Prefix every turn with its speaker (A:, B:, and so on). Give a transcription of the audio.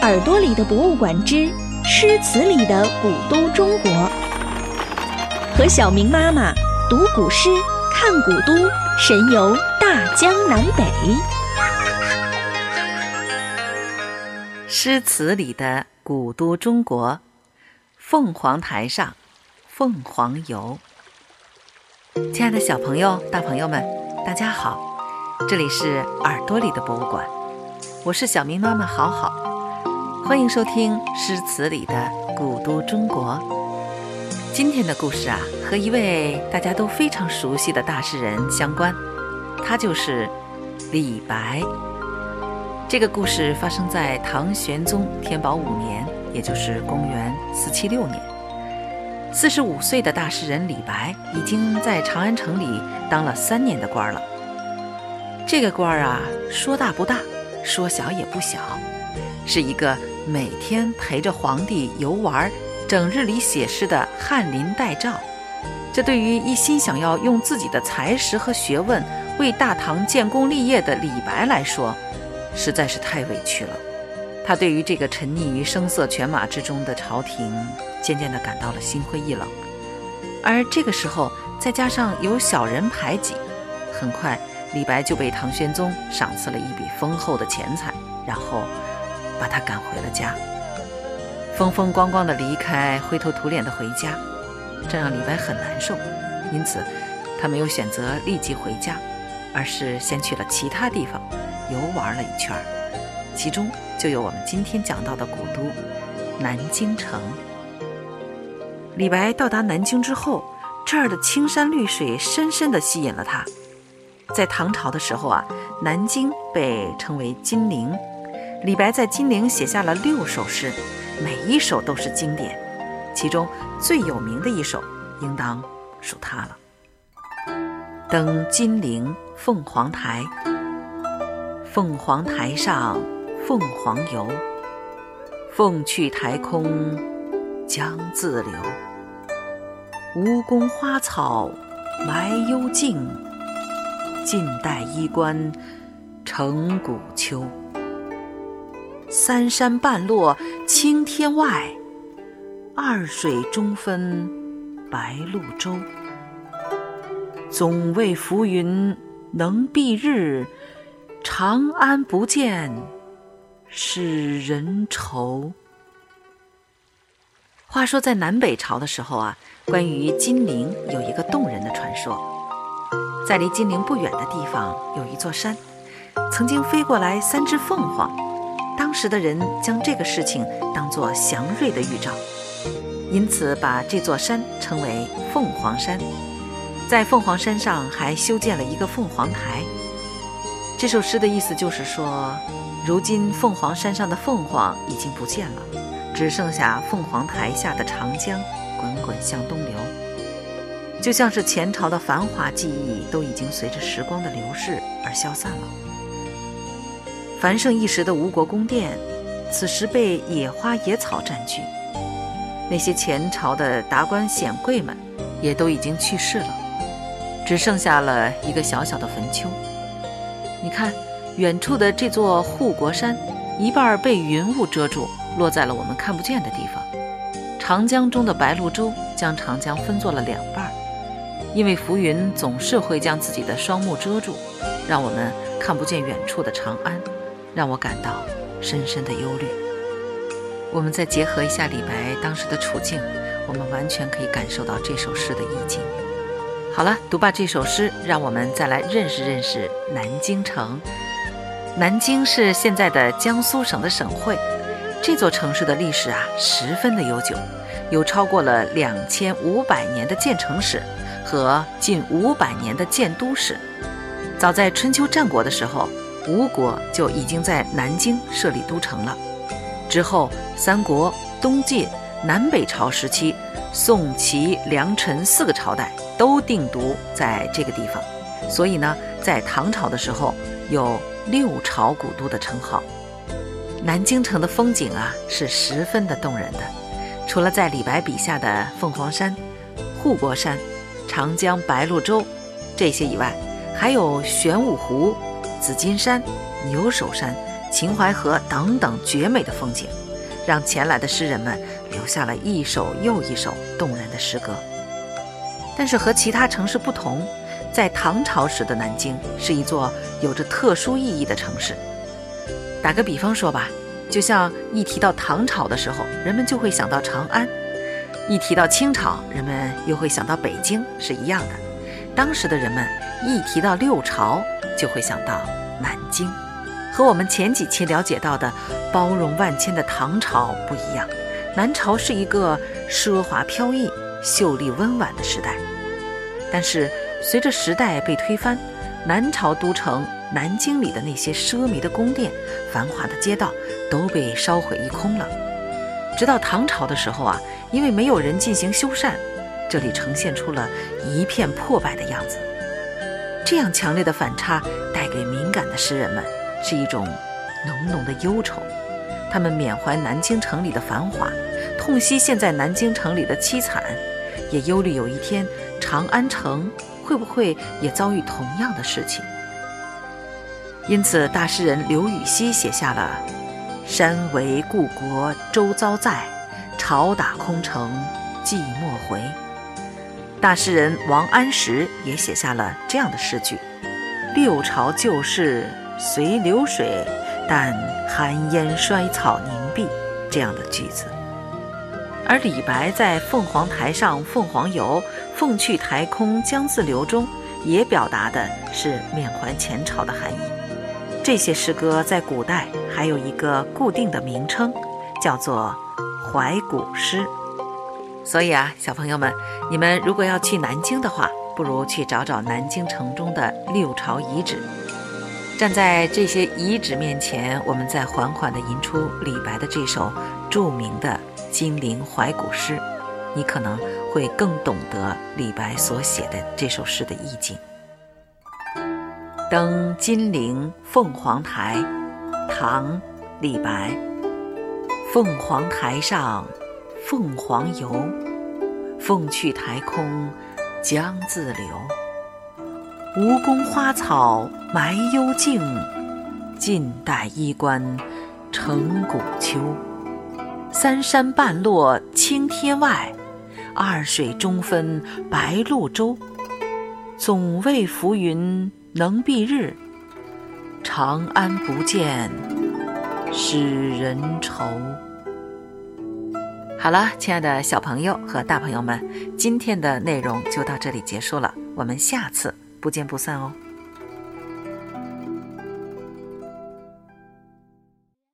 A: 耳朵里的博物馆之诗词里的古都中国，和小明妈妈读古诗、看古都，神游大江南北。
B: 诗词里的古都中国，凤凰台上，凤凰游。亲爱的小朋友、大朋友们，大家好，这里是耳朵里的博物馆，我是小明妈妈，好好。欢迎收听《诗词里的古都中国》。今天的故事啊，和一位大家都非常熟悉的大诗人相关，他就是李白。这个故事发生在唐玄宗天宝五年，也就是公元四七六年。四十五岁的大诗人李白，已经在长安城里当了三年的官了。这个官啊，说大不大，说小也不小，是一个。每天陪着皇帝游玩，整日里写诗的翰林待诏，这对于一心想要用自己的才识和学问为大唐建功立业的李白来说，实在是太委屈了。他对于这个沉溺于声色犬马之中的朝廷，渐渐地感到了心灰意冷。而这个时候，再加上有小人排挤，很快李白就被唐玄宗赏赐了一笔丰厚的钱财，然后。把他赶回了家，风风光光的离开，灰头土脸的回家，这让李白很难受。因此，他没有选择立即回家，而是先去了其他地方游玩了一圈儿，其中就有我们今天讲到的古都南京城。李白到达南京之后，这儿的青山绿水深深地吸引了他。在唐朝的时候啊，南京被称为金陵。李白在金陵写下了六首诗，每一首都是经典，其中最有名的一首，应当属他了。登金陵凤凰台，凤凰台上凤凰游，凤去台空江自流。吴宫花草埋幽径，晋代衣冠成古丘。三山半落青天外，二水中分白鹭洲。总为浮云能蔽日，长安不见使人愁。话说在南北朝的时候啊，关于金陵有一个动人的传说，在离金陵不远的地方有一座山，曾经飞过来三只凤凰。当时的人将这个事情当作祥瑞的预兆，因此把这座山称为凤凰山。在凤凰山上还修建了一个凤凰台。这首诗的意思就是说，如今凤凰山上的凤凰已经不见了，只剩下凤凰台下的长江滚滚向东流，就像是前朝的繁华记忆都已经随着时光的流逝而消散了。繁盛一时的吴国宫殿，此时被野花野草占据。那些前朝的达官显贵们，也都已经去世了，只剩下了一个小小的坟丘。你看，远处的这座护国山，一半被云雾遮住，落在了我们看不见的地方。长江中的白鹭洲将长江分作了两半，因为浮云总是会将自己的双目遮住，让我们看不见远处的长安。让我感到深深的忧虑。我们再结合一下李白当时的处境，我们完全可以感受到这首诗的意境。好了，读罢这首诗，让我们再来认识认识南京城。南京是现在的江苏省的省会。这座城市的历史啊，十分的悠久，有超过了两千五百年的建城史和近五百年的建都史。早在春秋战国的时候。吴国就已经在南京设立都城了。之后，三国、东晋、南北朝时期，宋、齐、梁、陈四个朝代都定都在这个地方。所以呢，在唐朝的时候，有六朝古都的称号。南京城的风景啊，是十分的动人的。除了在李白笔下的凤凰山、护国山、长江白鹭洲这些以外，还有玄武湖。紫金山、牛首山、秦淮河等等绝美的风景，让前来的诗人们留下了一首又一首动人的诗歌。但是和其他城市不同，在唐朝时的南京是一座有着特殊意义的城市。打个比方说吧，就像一提到唐朝的时候，人们就会想到长安；一提到清朝，人们又会想到北京，是一样的。当时的人们一提到六朝，就会想到南京。和我们前几期了解到的包容万千的唐朝不一样，南朝是一个奢华飘逸。秀丽温婉的时代，但是随着时代被推翻，南朝都城南京里的那些奢靡的宫殿、繁华的街道都被烧毁一空了。直到唐朝的时候啊，因为没有人进行修缮，这里呈现出了一片破败的样子。这样强烈的反差，带给敏感的诗人们是一种浓浓的忧愁。他们缅怀南京城里的繁华，痛惜现在南京城里的凄惨。也忧虑有一天长安城会不会也遭遇同样的事情，因此大诗人刘禹锡写下了“山为故国周遭在，朝打空城寂寞回”。大诗人王安石也写下了这样的诗句：“六朝旧事随流水，但寒烟衰草凝碧”这样的句子。而李白在《凤凰台上凤凰游，凤去台空江自流》中，也表达的是缅怀前朝的含义。这些诗歌在古代还有一个固定的名称，叫做怀古诗。所以啊，小朋友们，你们如果要去南京的话，不如去找找南京城中的六朝遗址。站在这些遗址面前，我们再缓缓地吟出李白的这首著名的。金陵怀古诗，你可能会更懂得李白所写的这首诗的意境。登金陵凤凰台，唐·李白。凤凰台上凤凰游，凤去台空江自流。吴宫花草埋幽径，晋代衣冠成古丘。三山半落青天外，二水中分白鹭洲。总为浮云能蔽日，长安不见使人愁。好了，亲爱的小朋友和大朋友们，今天的内容就到这里结束了，我们下次不见不散哦。